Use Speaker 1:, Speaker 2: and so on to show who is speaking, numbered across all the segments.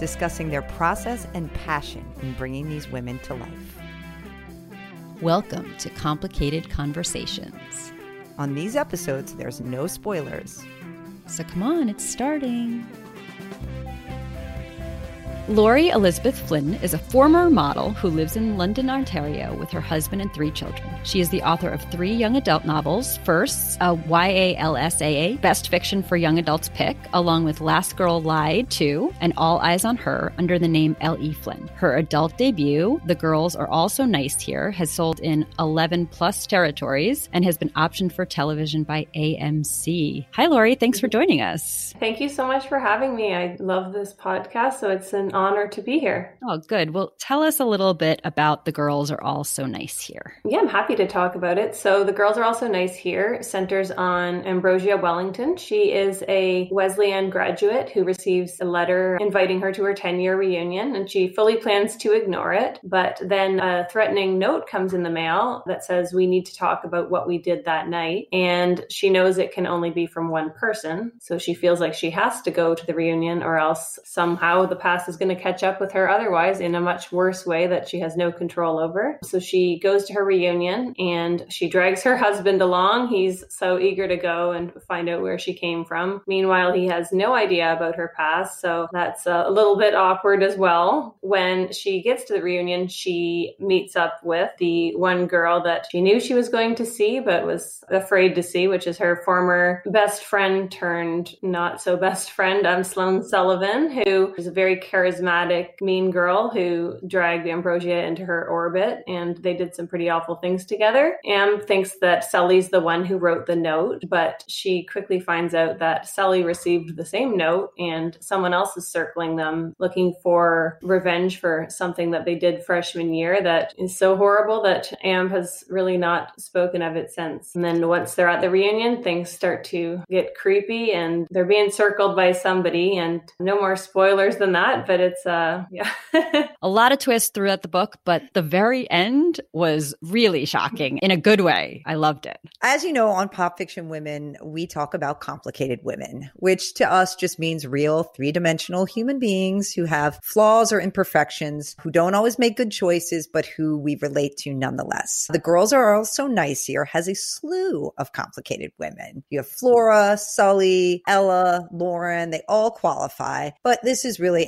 Speaker 1: discussing their process and passion in bringing these women to life.
Speaker 2: Welcome to Complicated Conversations.
Speaker 1: On these episodes, there's no spoilers.
Speaker 2: So come on, it's starting. Laurie Elizabeth Flynn is a former model who lives in London, Ontario with her husband and three children. She is the author of three young adult novels. First, a YALSA Best Fiction for Young Adults pick, along with Last Girl Lied To and All Eyes on Her under the name L.E. Flynn. Her adult debut, The Girls Are All So Nice Here, has sold in 11 plus territories and has been optioned for television by AMC. Hi, Laurie. Thanks for joining us.
Speaker 3: Thank you so much for having me. I love this podcast, so it's an honor to be here.
Speaker 2: Oh, good. Well, tell us a little bit about The Girls Are All So Nice Here.
Speaker 3: Yeah, I'm happy to talk about it. So, The Girls Are All So Nice Here centers on Ambrosia Wellington. She is a Wesleyan graduate who receives a letter inviting her to her 10 year reunion, and she fully plans to ignore it. But then a threatening note comes in the mail that says, We need to talk about what we did that night. And she knows it can only be from one person. So, she feels like she has to go to the reunion, or else somehow the past is going to catch up with her otherwise in a much worse way that she has no control over. So she goes to her reunion and she drags her husband along. He's so eager to go and find out where she came from. Meanwhile, he has no idea about her past. So that's a little bit awkward as well. When she gets to the reunion, she meets up with the one girl that she knew she was going to see, but was afraid to see, which is her former best friend turned not so best friend, um, Sloane Sullivan, who is a very charismatic, mean girl who dragged Ambrosia into her orbit, and they did some pretty awful things together. Am thinks that Sully's the one who wrote the note, but she quickly finds out that Sully received the same note, and someone else is circling them looking for revenge for something that they did freshman year that is so horrible that Am has really not spoken of it since. And then once they're at the reunion, things start to get creepy, and they're being circled by somebody, and no more spoilers than that, but it's uh yeah.
Speaker 2: a lot of twists throughout the book, but the very end was really shocking in a good way. I loved it.
Speaker 1: As you know, on Pop Fiction Women, we talk about complicated women, which to us just means real three dimensional human beings who have flaws or imperfections, who don't always make good choices, but who we relate to nonetheless. The Girls Are All So Nice here has a slew of complicated women. You have Flora, Sully, Ella, Lauren, they all qualify, but this is really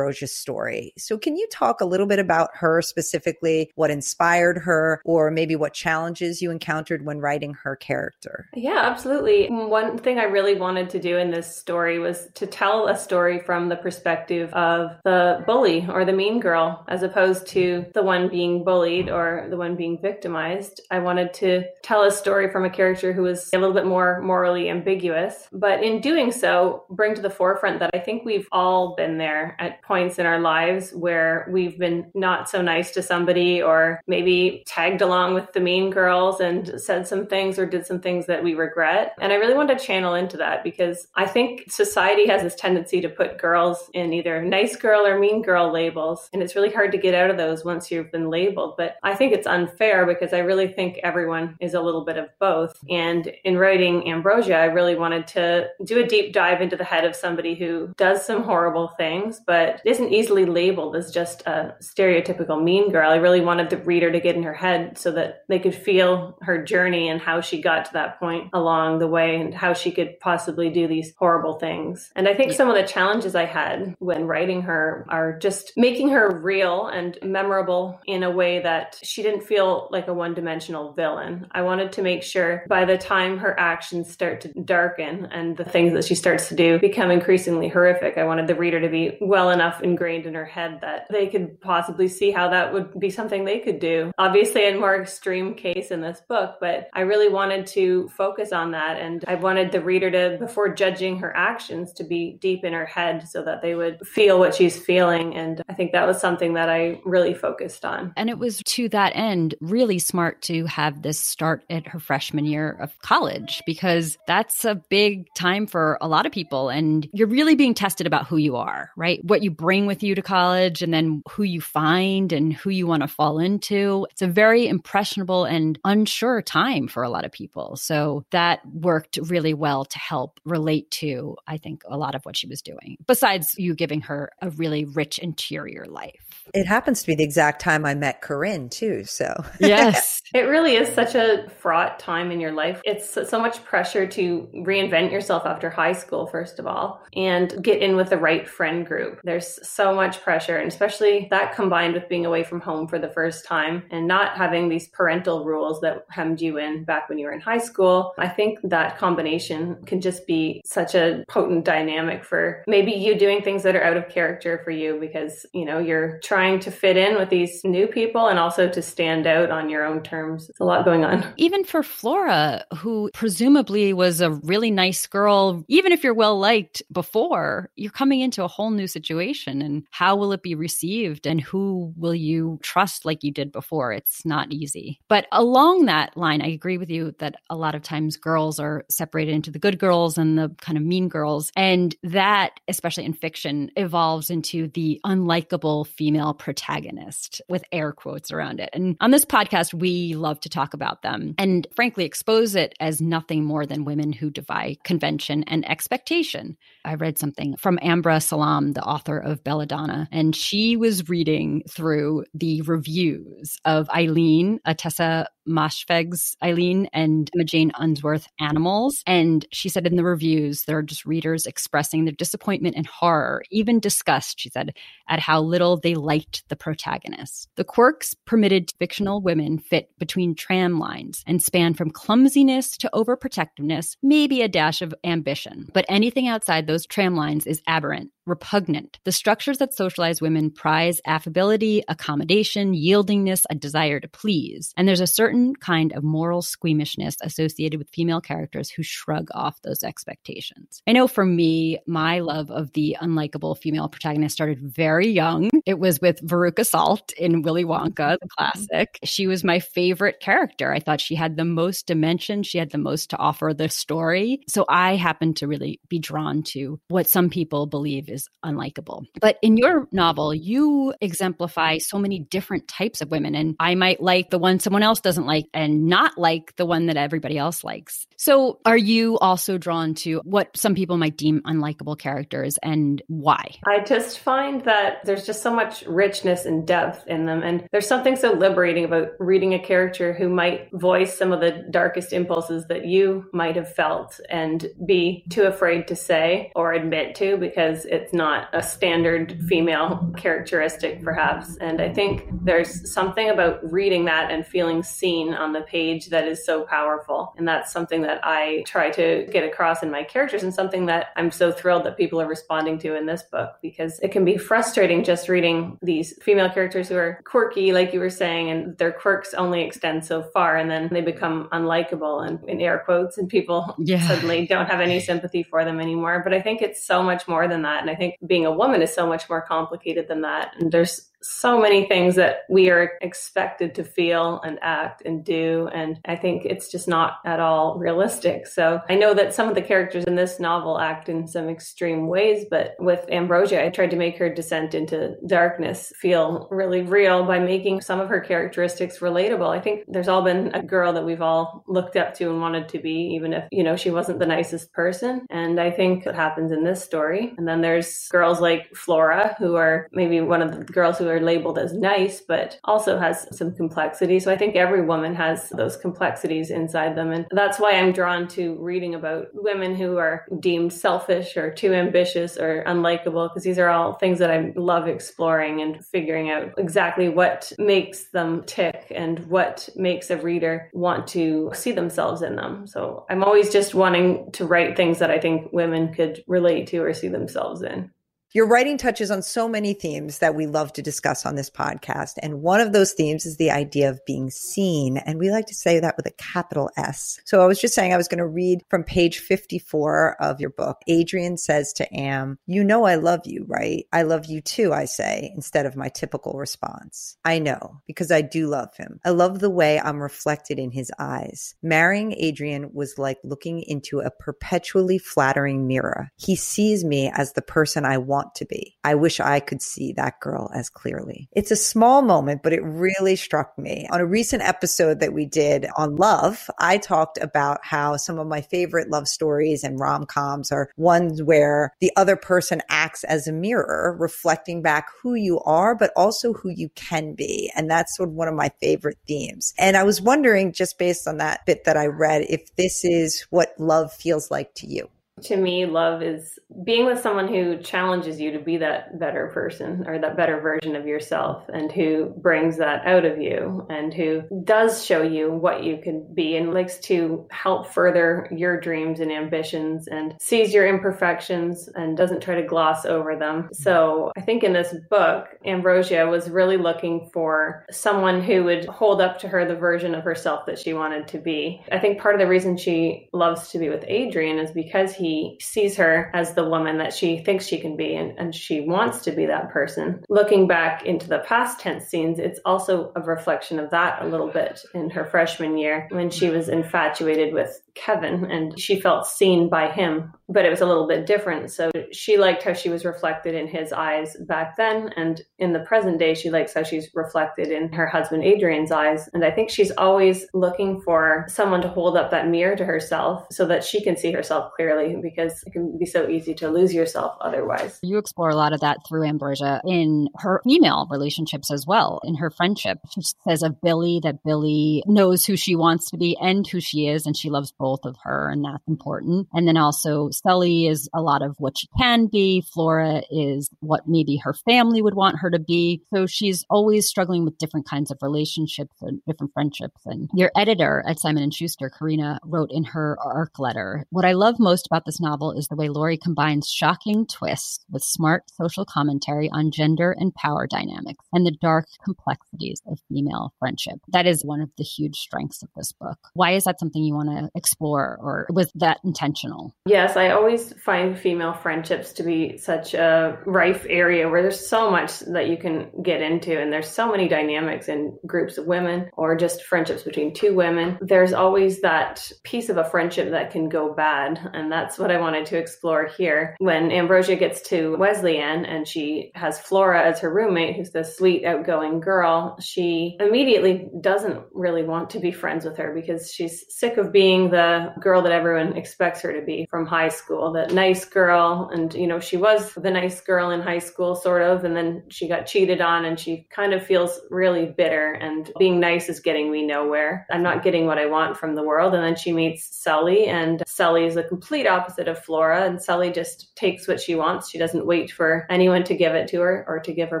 Speaker 1: Story. So, can you talk a little bit about her specifically, what inspired her, or maybe what challenges you encountered when writing her character?
Speaker 3: Yeah, absolutely. One thing I really wanted to do in this story was to tell a story from the perspective of the bully or the mean girl, as opposed to the one being bullied or the one being victimized. I wanted to tell a story from a character who was a little bit more morally ambiguous, but in doing so, bring to the forefront that I think we've all been there at points in our lives where we've been not so nice to somebody or maybe tagged along with the mean girls and said some things or did some things that we regret. And I really want to channel into that because I think society has this tendency to put girls in either nice girl or mean girl labels. And it's really hard to get out of those once you've been labeled. But I think it's unfair because I really think everyone is a little bit of both. And in writing Ambrosia, I really wanted to do a deep dive into the head of somebody who does some horrible things, but isn't easily labeled as just a stereotypical mean girl. I really wanted the reader to get in her head so that they could feel her journey and how she got to that point along the way and how she could possibly do these horrible things. And I think some of the challenges I had when writing her are just making her real and memorable in a way that she didn't feel like a one dimensional villain. I wanted to make sure by the time her actions start to darken and the things that she starts to do become increasingly horrific, I wanted the reader to be well enough ingrained in her head that they could possibly see how that would be something they could do. Obviously, a more extreme case in this book, but I really wanted to focus on that. And I wanted the reader to, before judging her actions, to be deep in her head so that they would feel what she's feeling. And I think that was something that I really focused on.
Speaker 2: And it was to that end really smart to have this start at her freshman year of college because that's a big time for a lot of people. And you're really being tested about who you are, right? What you bring with you to college and then who you find and who you want to fall into. It's a very impressionable and unsure time for a lot of people. So that worked really well to help relate to, I think, a lot of what she was doing, besides you giving her a really rich interior life.
Speaker 1: It happens to be the exact time I met Corinne, too. So,
Speaker 2: yes,
Speaker 3: it really is such a fraught time in your life. It's so much pressure to reinvent yourself after high school, first of all, and get in with the right friend group. There's so much pressure, and especially that combined with being away from home for the first time and not having these parental rules that hemmed you in back when you were in high school. I think that combination can just be such a potent dynamic for maybe you doing things that are out of character for you because, you know, you're trying to fit in with these new people and also to stand out on your own terms. It's a lot going on.
Speaker 2: Even for Flora, who presumably was a really nice girl, even if you're well liked before, you're coming into a whole new situation. And how will it be received? And who will you trust like you did before? It's not easy. But along that line, I agree with you that a lot of times girls are separated into the good girls and the kind of mean girls. And that, especially in fiction, evolves into the unlikable female female protagonist with air quotes around it. And on this podcast, we love to talk about them and frankly expose it as nothing more than women who defy convention and expectation. I read something from Anbara Salam, the author of Belladonna, and she was reading through the reviews of Eileen, uh, Ottessa Moshfegh's Eileen and Emma Jane Unsworth Animals. And she said in the reviews, there are just readers expressing their disappointment and horror, even disgust, she said, at how little they liked the protagonist. The quirks permitted fictional women fit between tram lines and span from clumsiness to overprotectiveness, maybe a dash of ambition. But anything outside those tram lines is aberrant repugnant. The structures that socialize women prize affability, accommodation, yieldingness, a desire to please. And there's a certain kind of moral squeamishness associated with female characters who shrug off those expectations. I know for me, my love of the unlikable female protagonist started very young. It was with Veruca Salt in Willy Wonka, the mm-hmm. classic. She was my favorite character. I thought she had the most dimension, she had the most to offer the story. So I happened to really be drawn to what some people believe is is unlikable. But in your novel, you exemplify so many different types of women. And I might like the one someone else doesn't like and not like the one that everybody else likes. So are you also drawn to what some people might deem unlikable characters and why?
Speaker 3: I just find that there's just so much richness and depth in them. And there's something so liberating about reading a character who might voice some of the darkest impulses that you might have felt and be too afraid to say or admit to because it's it's not a standard female characteristic, perhaps. And I think there's something about reading that and feeling seen on the page that is so powerful. And that's something that I try to get across in my characters and something that I'm so thrilled that people are responding to in this book because it can be frustrating just reading these female characters who are quirky, like you were saying, and their quirks only extend so far and then they become unlikable and in air quotes and people yeah. suddenly don't have any sympathy for them anymore. But I think it's so much more than that. And I think being a woman is so much more complicated than that. And there's so many things that we are expected to feel and act and do. And I think it's just not at all realistic. So I know that some of the characters in this novel act in some extreme ways, but with Ambrosia, I tried to make her descent into darkness feel really real by making some of her characteristics relatable. I think there's all been a girl that we've all looked up to and wanted to be, even if, you know, she wasn't the nicest person. And I think that happens in this story. And then there's girls like Flora, who are maybe one of the girls who are labeled as nice, but also has some complexity. So I think every woman has those complexities inside them. And that's why I'm drawn to reading about women who are deemed selfish or too ambitious or unlikable, because these are all things that I love exploring and figuring out exactly what makes them tick and what makes a reader want to see themselves in them. So I'm always just wanting to write things that I think women could relate to or see themselves in.
Speaker 1: Your writing touches on so many themes that we love to discuss on this podcast. And one of those themes is the idea of being seen. And we like to say that with a capital S. So I was just saying, I was going to read from page 54 of your book. Adrian says to Am, You know, I love you, right? I love you too, I say, instead of my typical response. I know, because I do love him. I love the way I'm reflected in his eyes. Marrying Adrian was like looking into a perpetually flattering mirror. He sees me as the person I want want to be. I wish I could see that girl as clearly. It's a small moment, but it really struck me. On a recent episode that we did on love, I talked about how some of my favorite love stories and rom coms are ones where the other person acts as a mirror, reflecting back who you are, but also who you can be. And that's sort of one of my favorite themes. And I was wondering, just based on that bit that I read, if this is what love feels like to you.
Speaker 3: To me, love is being with someone who challenges you to be that better person or that better version of yourself and who brings that out of you and who does show you what you can be and likes to help further your dreams and ambitions and sees your imperfections and doesn't try to gloss over them. So I think in this book, Ambrosia was really looking for someone who would hold up to her the version of herself that she wanted to be. I think part of the reason she loves to be with Adrian is because he he sees her as the woman that she thinks she can be and, and she wants to be that person. Looking back into the past tense scenes, it's also a reflection of that a little bit in her freshman year when she was infatuated with Kevin and she felt seen by him, but it was a little bit different. So she liked how she was reflected in his eyes back then. And in the present day, she likes how she's reflected in her husband Adrian's eyes. And I think she's always looking for someone to hold up that mirror to herself so that she can see herself clearly because it can be so easy to lose yourself otherwise.
Speaker 2: You explore a lot of that through Ambrosia in her female relationships as well, in her friendship. She says of Billy that Billy knows who she wants to be and who she is, and she loves both of her, and that's important. And then also, Sully is a lot of what she can be. Flora is what maybe her family would want her to be. So she's always struggling with different kinds of relationships and different friendships. And your editor at Simon and Schuster, Karina, wrote in her arc letter, "What I love most about this novel is the way Laurie combines shocking twists with smart social commentary on gender and power dynamics and the dark complexities of female friendship. That is one of the huge strengths of this book. Why is that something you want to explore, or was that intentional?
Speaker 3: Yes, I always find female friendships to be such a rife area where there's so much that you can get into, and there's so many dynamics in groups of women or just friendships between two women. There's always that piece of a friendship that can go bad, and that's what I wanted to explore here. When Ambrosia gets to Wesleyan and she has Flora as her roommate, who's this sweet, outgoing girl, she immediately doesn't really want to be friends with her because she's sick of being the girl that everyone expects her to be from high school, that nice girl. And, you know, she was the nice girl in high school, sort of, and then she got cheated on and she kind of feels really bitter. And being nice is getting me nowhere. I'm not getting what I want from the world. And then she meets Sully, and Sully is the complete opposite of Flora, and Sully just takes what she wants. She doesn't wait for anyone to give it to her or to give her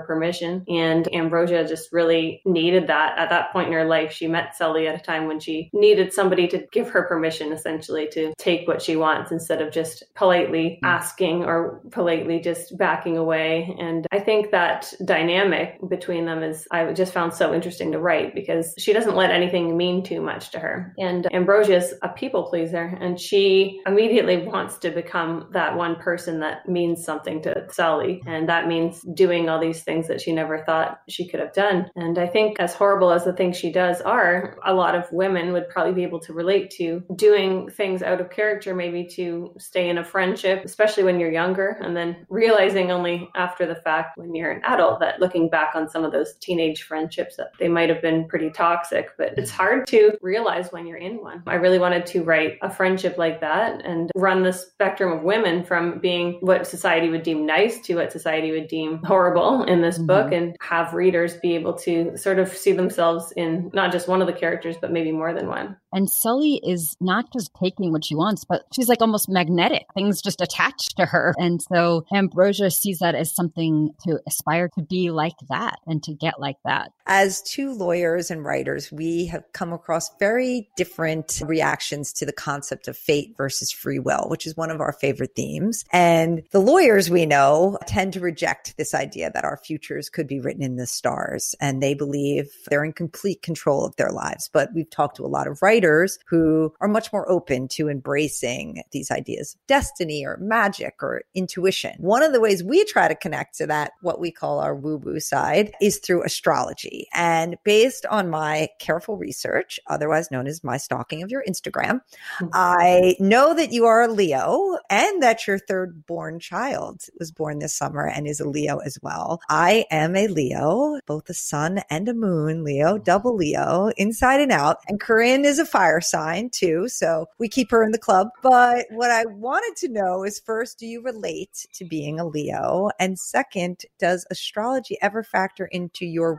Speaker 3: permission. And Ambrosia just really needed that at that point in her life. She met Sully at a time when she needed somebody to give her permission, essentially, to take what she wants instead of just politely mm. asking or politely just backing away. And I think that dynamic between them is, I just found so interesting to write because she doesn't let anything mean too much to her. And Ambrosia is a people pleaser and she immediately wants to become that one person that means something to Sally. And that means doing all these things that she never thought she could have done. And I think, as horrible as the things she does are, a lot of women would probably be able to relate to doing things out of character, maybe to stay in a friendship, especially when you're younger, and then realizing only after the fact when you're an adult that looking back on some of those teenage friendships that they might have been pretty toxic. But it's hard to realize when you're in one. I really wanted to write a friendship like that and run the spectrum of women from being what society would deem nice to what society would deem horrible in this mm-hmm. book and have readers be able to sort of see themselves in not just one of the characters, but maybe more than one.
Speaker 2: And Sully is not just taking what she wants, but she's like almost magnetic. Things just attach to her. And so Ambrosia sees that as something to aspire to be like that and to get like that.
Speaker 1: As two lawyers and writers, we have come across very different reactions to the concept of fate versus free will, which is one of our favorite themes. And the lawyers we know tend to reject this idea that our futures could be written in the stars and they believe they're in complete control of their lives. But we've talked to a lot of writers who are much more open to embracing these ideas of destiny or magic or intuition. One of the ways we try to connect to that, what we call our woo woo side, is through astrology. And based on my careful research, otherwise known as my stalking of your Instagram, mm-hmm. I know that you are a Leo and that your third born child was born this summer and is a Leo as well. I am a Leo, both a sun and a moon Leo, double Leo, inside and out. And Corinne is a fire sign too. So we keep her in the club. But what I wanted to know is first, do you relate to being a Leo? And second, does astrology ever factor into your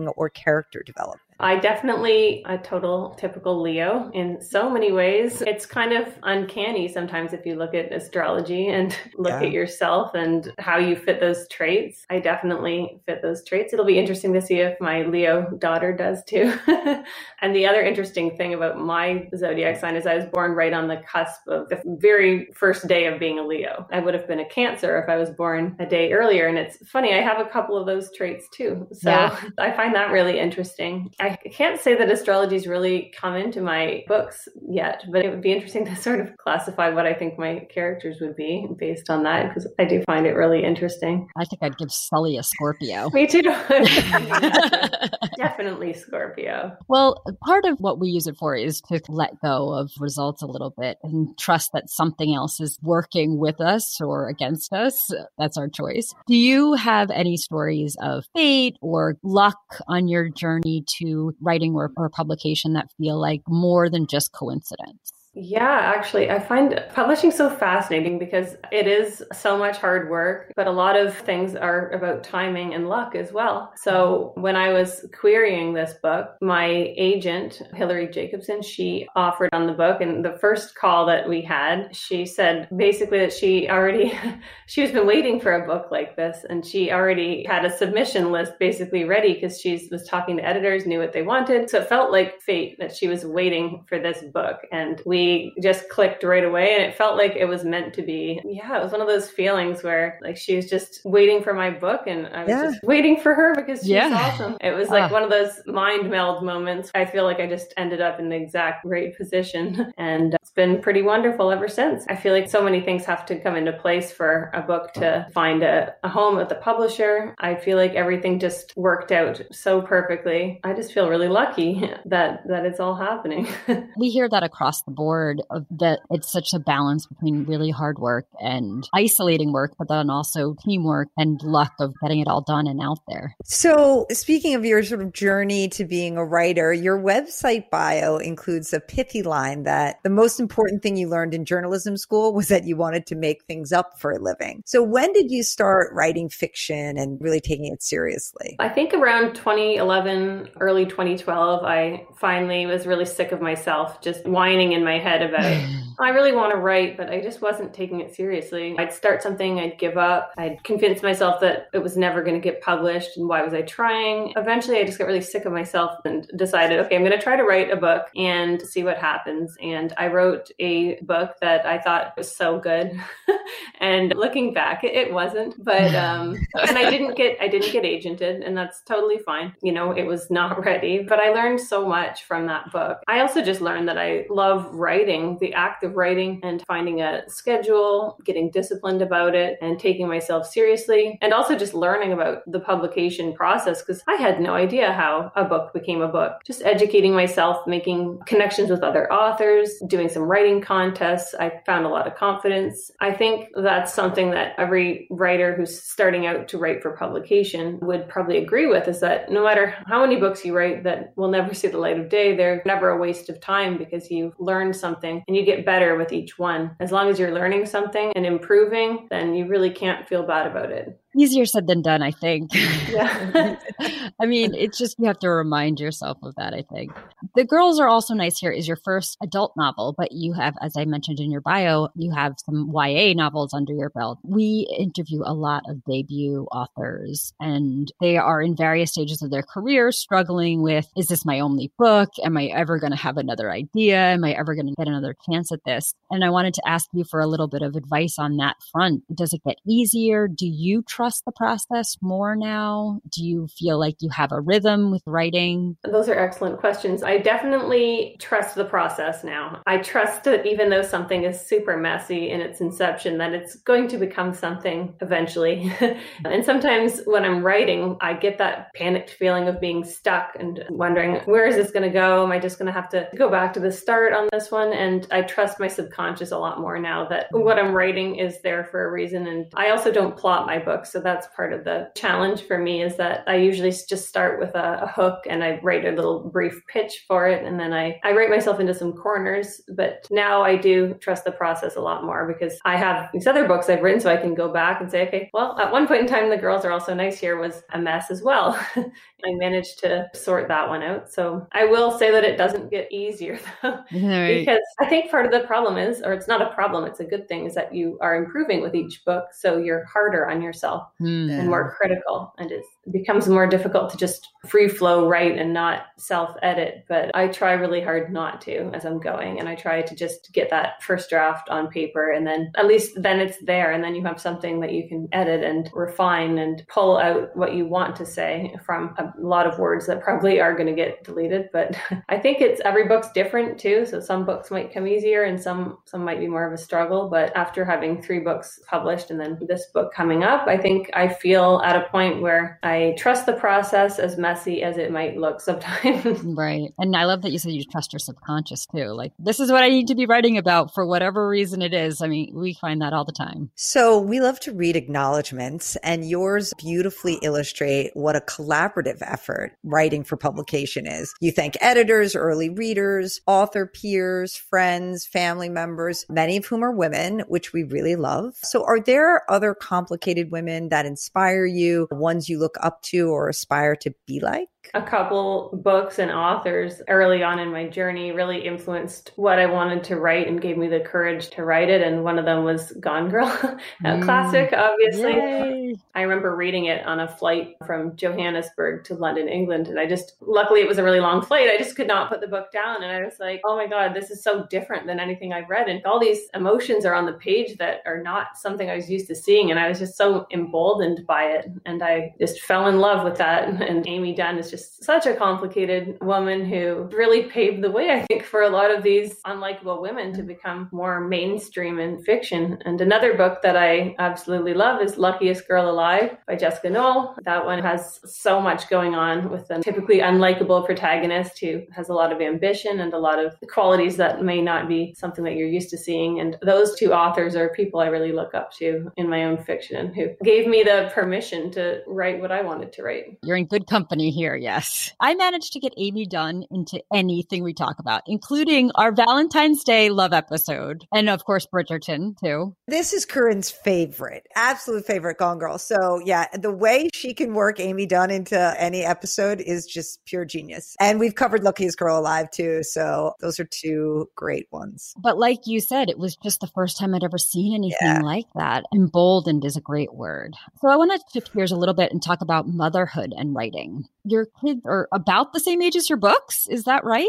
Speaker 1: writing or character development?
Speaker 3: I definitely a total typical Leo in so many ways. It's kind of uncanny sometimes if you look at astrology and look yeah. at yourself and how you fit those traits. I definitely fit those traits. It'll be interesting to see if my Leo daughter does too. and the other interesting thing about my zodiac sign is I was born right on the cusp of the very first day of being a Leo. I would have been a Cancer if I was born a day earlier. And it's funny, I have a couple of those traits too. So yeah. I find that really interesting. I can't say that astrology's really come into my books yet, but it would be interesting to sort of classify what I think my characters would be based on that because I do find it really interesting.
Speaker 2: I think I'd give Sully a Scorpio.
Speaker 3: Me too. Definitely Scorpio.
Speaker 2: Well, part of what we use it for is to let go of results a little bit and trust that something else is working with us or against us. That's our choice. Do you have any stories of fate or luck on your journey to writing or, or publication that feel like more than just coincidence?
Speaker 3: Yeah, actually, I find publishing so fascinating because it is so much hard work, but a lot of things are about timing and luck as well. So when I was querying this book, my agent, Hillary Jacobson, she offered on the book. And the first call that we had, she said basically that she already, she was been waiting for a book like this. And she already had a submission list basically ready because she was talking to editors, knew what they wanted. So it felt like fate that she was waiting for this book. And we just clicked right away and it felt like it was meant to be. Yeah, it was one of those feelings where like she was just waiting for my book and I was yeah. just waiting for her because she's yeah. awesome. It was like uh. one of those mind meld moments. I feel like I just ended up in the exact right position and it's been pretty wonderful ever since. I feel like so many things have to come into place for a book to find a, a home at the publisher. I feel like everything just worked out so perfectly. I just feel really lucky that that it's all happening.
Speaker 2: we hear that across the board board of that it's such a balance between really hard work and isolating work, but then also teamwork and luck of getting it all done and out there.
Speaker 1: So, speaking of your sort of journey to being a writer, your website bio includes a pithy line that the most important thing you learned in journalism school was that you wanted to make things up for a living. So, when did you start writing fiction and really taking it seriously?
Speaker 3: I think around 2011, early 2012, I finally was really sick of myself just whining in my head about I really want to write, but I just wasn't taking it seriously. I'd start something, I'd give up. I'd convince myself that it was never going to get published and why was I trying? Eventually, I just got really sick of myself and decided, okay, I'm going to try to write a book and see what happens. And I wrote a book that I thought was so good. and looking back, it wasn't, but um and I didn't get I didn't get agented and that's totally fine. You know, it was not ready, but I learned so much from that book. I also just learned that I love writing, the act of writing and finding a schedule, getting disciplined about it, and taking myself seriously, and also just learning about the publication process because I had no idea how a book became a book. Just educating myself, making connections with other authors, doing some writing contests. I found a lot of confidence. I think that's something that every writer who's starting out to write for publication would probably agree with is that no matter how many books you write that will never see the light of day, they're never a waste of time because you've learned something and you get better with each one. As long as you're learning something and improving, then you really can't feel bad about it.
Speaker 2: Easier said than done, I think. Yeah. I mean, it's just you have to remind yourself of that, I think. The Girls Are All So Nice Here is your first adult novel, but you have, as I mentioned in your bio, you have some YA novels under your belt. We interview a lot of debut authors, and they are in various stages of their career struggling with is this my only book? Am I ever going to have another idea? Am I ever going to get another chance at this? And I wanted to ask you for a little bit of advice on that front. Does it get easier? Do you trust the process more now? Do you feel like you have a rhythm with writing?
Speaker 3: Those are excellent questions. I definitely trust the process now. I trust that even though something is super messy in its inception, that it's going to become something eventually. and sometimes when I'm writing, I get that panicked feeling of being stuck and wondering, where is this going to go? Am I just going to have to go back to the start on this one? And I trust my subconscious a lot more now that what I'm writing is there for a reason. And I also don't plot my books. So that's part of the challenge for me is that I usually just start with a, a hook and I write a little brief pitch for it. And then I, I write myself into some corners. But now I do trust the process a lot more because I have these other books I've written so I can go back and say, okay, well, at one point in time, The Girls Are All So Nice Here was a mess as well. I managed to sort that one out. So I will say that it doesn't get easier though, right. because I think part of the problem is, or it's not a problem, it's a good thing, is that you are improving with each book. So you're harder on yourself mm. and more critical, and it becomes more difficult to just free flow write and not self edit. But I try really hard not to as I'm going, and I try to just get that first draft on paper, and then at least then it's there, and then you have something that you can edit and refine and pull out what you want to say from a lot of words that probably are going to get deleted. But I think it's every book's different too. So some books might come easier, and some some might be more of a struggle. But after having three books published and then this book coming up, I think I feel at a point where I trust the process as messy as it might look sometimes.
Speaker 2: right. And I love that you said you trust your subconscious too. Like this is what I need to be writing about for whatever reason it is. I mean, we find that all the time.
Speaker 1: So we love to read acknowledgments and yours beautifully illustrate what a collaborative effort writing for publication is. You thank editors, early readers, author peers, friends, family members, many of whom are women, which we really love. So are there other complicated women that inspire you, ones you look up to or aspire to be like?
Speaker 3: A couple books and authors early on in my journey really influenced what I wanted to write and gave me the courage to write it. And one of them was Gone Girl, a mm. classic, obviously. Yay. I remember reading it on a flight from Johannesburg to London, England. And I just, luckily, it was a really long flight. I just could not put the book down. And I was like, oh my God, this is so different than anything I've read. And all these emotions are on the page that are not something I was used to seeing. And I was just so emboldened by it. And I just fell in love with that. And Amy Dunne is just such a complicated woman who really paved the way, I think, for a lot of these unlikable women to become more mainstream in fiction. And another book that I absolutely love is Luckiest Girl Alive by Jessica Knoll. That one has so much going on with a typically unlikable protagonist who has a lot of ambition and a lot of qualities that may not be something that you're used to seeing. And those two authors are people I really look up to in my own fiction who gave me the permission to write what I wanted to write.
Speaker 2: You're in good company here yes. I managed to get Amy Dunne into anything we talk about, including our Valentine's Day love episode. And of course, Bridgerton, too.
Speaker 1: This is Corinne's favorite, absolute favorite Gone Girl. So, yeah, the way she can work Amy Dunne into any episode is just pure genius. And we've covered Luckiest Girl Alive, too. So, those are two great ones.
Speaker 2: But like you said, it was just the first time I'd ever seen anything yeah. like that. Emboldened is a great word. So, I want to shift gears a little bit and talk about motherhood and writing. Your kids are about the same age as your books. Is that right?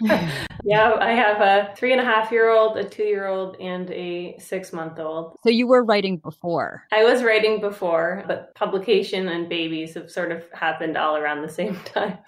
Speaker 3: yeah, I have a three and a half year old, a two year old, and a six month old.
Speaker 2: So you were writing before?
Speaker 3: I was writing before, but publication and babies have sort of happened all around the same time.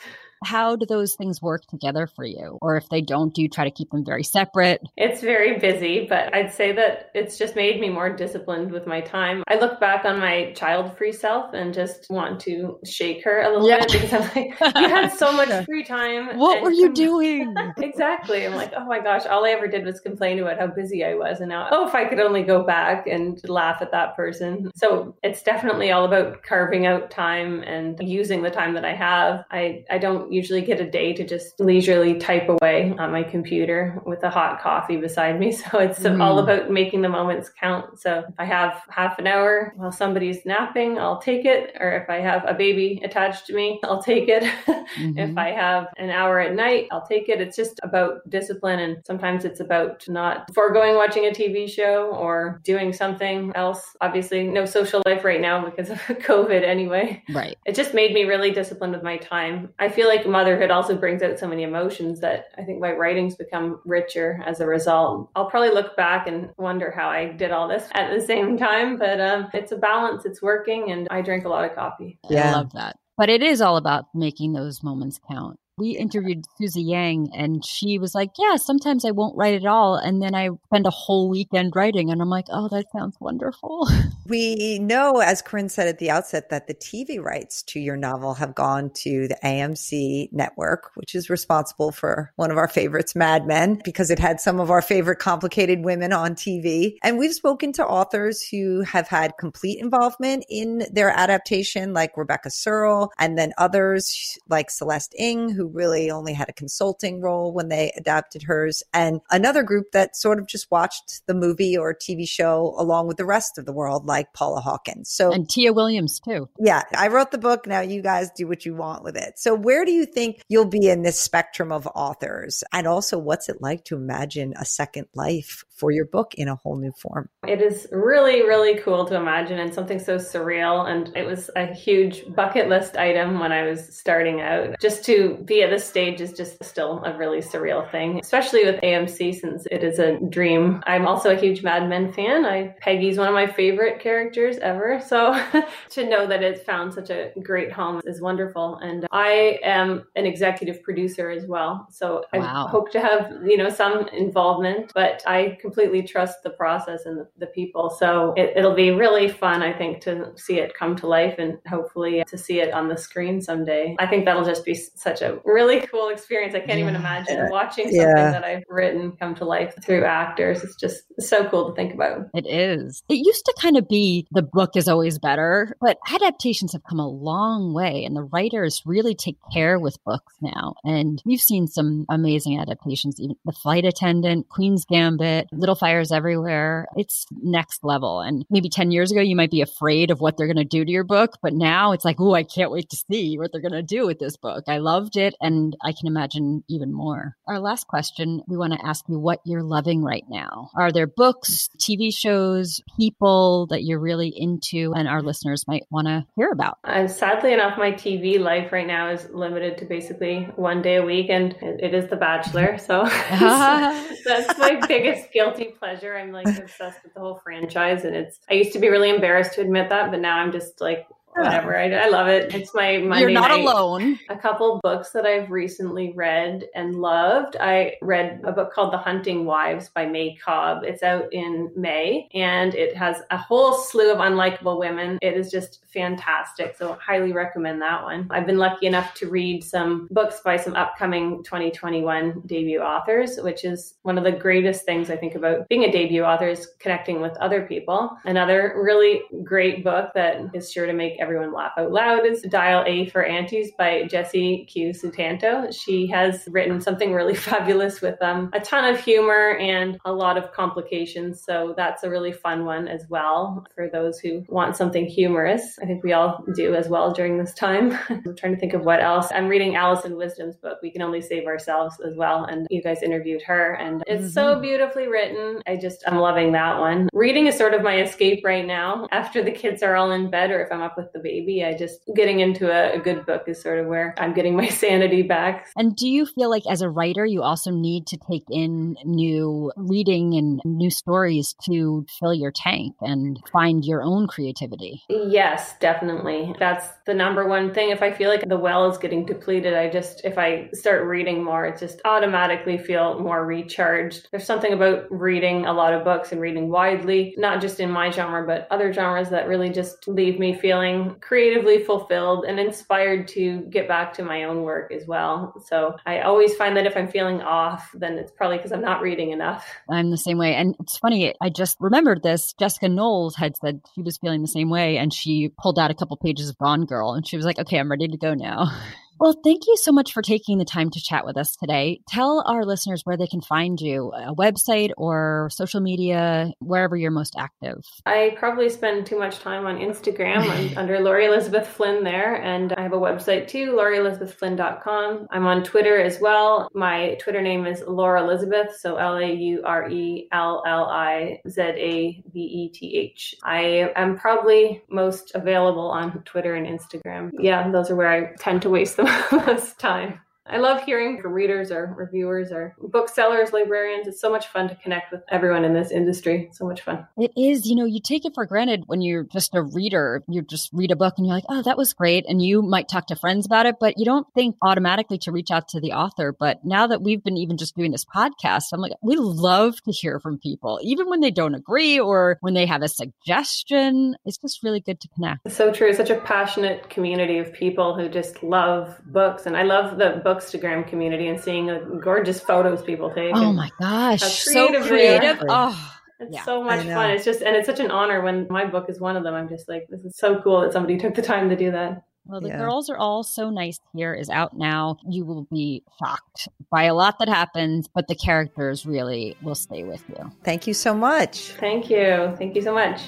Speaker 2: How do those things work together for you? Or if they don't, do you try to keep them very separate?
Speaker 3: It's very busy, but I'd say that it's just made me more disciplined with my time. I look back on my child free self and just want to shake her a little yeah. bit because I'm like, you had so much free time.
Speaker 2: What were you doing?
Speaker 3: exactly. I'm like, oh my gosh, all I ever did was complain about how busy I was. And now, oh, if I could only go back and laugh at that person. So it's definitely all about carving out time and using the time that I have. I, I don't usually get a day to just leisurely type away on my computer with a hot coffee beside me. So it's mm. all about making the moments count. So if I have half an hour while somebody's napping, I'll take it. Or if I have a baby attached to me, I'll take it. Mm-hmm. if I have an hour at night, I'll take it. It's just about discipline. And sometimes it's about not foregoing watching a TV show or doing something else. Obviously, no social life right now because of COVID anyway.
Speaker 2: Right.
Speaker 3: It just made me really disciplined with my time. I feel like motherhood also brings out so many emotions that I think my writing's become richer as a result. I'll probably look back and wonder how I did all this at the same time, but um, it's a balance. It's working, and I drink a lot of coffee.
Speaker 2: Yeah. I love that. But it is all about making those moments count we interviewed Susie Yang and she was like, Yeah, sometimes I won't write at all. And then I spend a whole weekend writing. And I'm like, Oh, that sounds wonderful.
Speaker 1: We know, as Corinne said at the outset, that the TV rights to your novel have gone to the AMC network, which is responsible for one of our favorites, Mad Men, because it had some of our favorite complicated women on TV. And we've spoken to authors who have had complete involvement in their adaptation, like Rebecca Serle, and then others like Celeste Ng, who really only had a consulting role when they adapted hers, and another group that sort of just watched the movie or TV show along with the rest of the world, like Paula Hawkins. So
Speaker 2: and Tia Williams too.
Speaker 1: Yeah, I wrote the book. Now you guys do what you want with it. So where do you think you'll be in this spectrum of authors? And also, what's it like to imagine a second life for your book in a whole new form?
Speaker 3: It is really, really cool to imagine and something so surreal. And it was a huge bucket list item when I was starting out. Just to be at this stage is just still a really surreal thing, especially with AMC since it is a dream. I'm also a huge Mad Men fan. I Peggy's one of my favorite characters ever. So to know that it's found such a great home is wonderful. And I am an executive producer as well. So wow. I hope to have, you know, some involvement, but I completely trust the process and the, people. So it, it'll be really fun, I think, to see it come to life and hopefully to see it on the screen someday. I think that'll just be such a really cool experience. I can't yeah. even imagine watching something yeah. that I've written come to life through actors. It's just so cool to think about.
Speaker 2: It is. It used to kind of be the book is always better, but adaptations have come a long way and the writers really take care with books now. And we've seen some amazing adaptations, even The Flight Attendant, Queen's Gambit, Little Fires Everywhere. It's next level. And maybe 10 years ago, you might be afraid of what they're going to do to your book, but now it's like, oh, I can't wait to see what they're going to do with this book. I loved it and I can imagine even more. Our last question, we want to ask you what you're loving right now. Are there books, TV shows, people that you're really into and our listeners might want to hear about?
Speaker 3: And sadly enough, my TV life right now is limited to basically one day a week, and it is The Bachelor. So that's my biggest guilty pleasure. I'm like obsessed with the whole franchise, and it's. I used to be really embarrassed to admit that, but now I'm just like whatever. I, I, love it. It's my Monday
Speaker 2: You're not
Speaker 3: night.
Speaker 2: alone.
Speaker 3: A couple books that I've recently read and loved. I read a book called The Hunting Wives by May Cobb. It's out in May and it has a whole slew of unlikable women. It is just fantastic. So highly recommend that one. I've been lucky enough to read some books by some upcoming 2021 debut authors, which is one of the greatest things I think about being a debut author is connecting with other people. Another really great book that is sure to make everyone laugh out loud is Dial A for Aunties by Jesse Q Sutanto. She has written something really fabulous with um, a ton of humor and a lot of complications. So that's a really fun one as well for those who want something humorous. I think we all do as well during this time. I'm trying to think of what else. I'm reading Alison Wisdom's book, We Can Only Save Ourselves as well. And you guys interviewed her and it's mm-hmm. so beautifully written. I just, I'm loving that one. Reading is sort of my escape right now after the kids are all in bed or if I'm up with the baby. I just getting into a, a good book is sort of where I'm getting my sanity back.
Speaker 2: And do you feel like as a writer, you also need to take in new reading and new stories to fill your tank and find your own creativity?
Speaker 3: Yes, definitely. That's the number one thing. If I feel like the well is getting depleted, I just, if I start reading more, it just automatically feel more recharged. There's something about reading a lot of books and reading widely, not just in my genre, but other genres that really just leave me feeling creatively fulfilled and inspired to get back to my own work as well. So I always find that if I'm feeling off, then it's probably because I'm not reading enough.
Speaker 2: I'm the same way. And it's funny, I just remembered this. Jessica Knoll's had said she was feeling the same way and she pulled out a couple pages of Gone Girl and she was like, okay, I'm ready to go now. Well, thank you so much for taking the time to chat with us today. Tell our listeners where they can find you a website or social media, wherever you're most active.
Speaker 3: I probably spend too much time on Instagram I'm under Laurie Elizabeth Flynn there. And I have a website too, laurieelizabethflynn.com. I'm on Twitter as well. My Twitter name is Laura Elizabeth, so L A U R E L L I Z A V E T H. I am probably most available on Twitter and Instagram. Yeah, those are where I tend to waste the most time. I love hearing from readers or reviewers or booksellers, librarians. It's so much fun to connect with everyone in this industry. So much fun.
Speaker 2: It is. You know, you take it for granted when you're just a reader. You just read a book and you're like, oh, that was great. And you might talk to friends about it, but you don't think automatically to reach out to the author. But now that we've been even just doing this podcast, I'm like, we love to hear from people, even when they don't agree or when they have a suggestion. It's just really good to connect.
Speaker 3: It's so true. Such a passionate community of people who just love books. And I love the book Bookstagram community and seeing uh, gorgeous photos people take.
Speaker 2: Oh my gosh, so creative! Oh.
Speaker 3: It's yeah, so much fun. It's just, and it's such an honor when my book is one of them. I'm just like, this is so cool that somebody took the time to do that.
Speaker 2: Well, the yeah. girls are all so nice here is out now. You will be shocked by a lot that happens, but the characters really will stay with you.
Speaker 1: Thank you so much.
Speaker 3: Thank you. Thank you so much.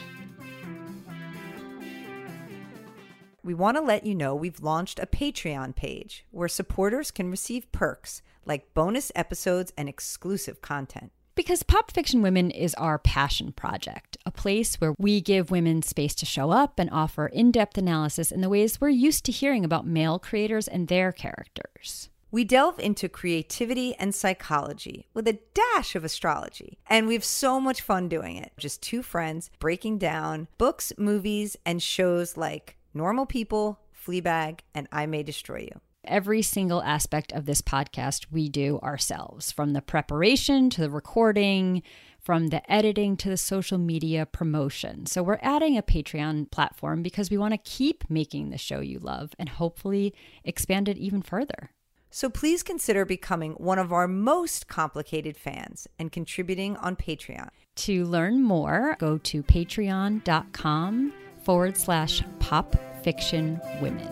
Speaker 1: We want to let you know we've launched a Patreon page where supporters can receive perks like bonus episodes and exclusive content.
Speaker 2: Because Pop Fiction Women is our passion project, a place where we give women space to show up and offer in depth analysis in the ways we're used to hearing about male creators and their characters.
Speaker 1: We delve into creativity and psychology with a dash of astrology, and we have so much fun doing it. Just two friends breaking down books, movies, and shows like Normal People, Fleabag, and I May Destroy You.
Speaker 2: Every single aspect of this podcast we do ourselves, from the preparation to the recording, from the editing to the social media promotion. So, we're adding a Patreon platform because we want to keep making the show you love and hopefully expand it even further.
Speaker 1: So, please consider becoming one of our most complicated fans and contributing on Patreon.
Speaker 2: To learn more, go to patreon.com forward slash pop fiction women.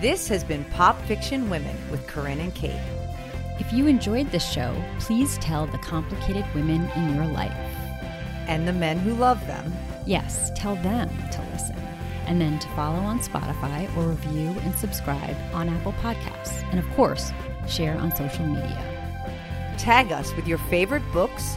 Speaker 1: This has been Pop Fiction Women with Corinne and Kate.
Speaker 2: If you enjoyed this show, please tell the complicated women in your life.
Speaker 1: And the men who love them.
Speaker 2: Yes, tell them to listen. And then to follow on Spotify or review and subscribe on Apple Podcasts. And of course, share on social media.
Speaker 1: Tag us with your favorite books,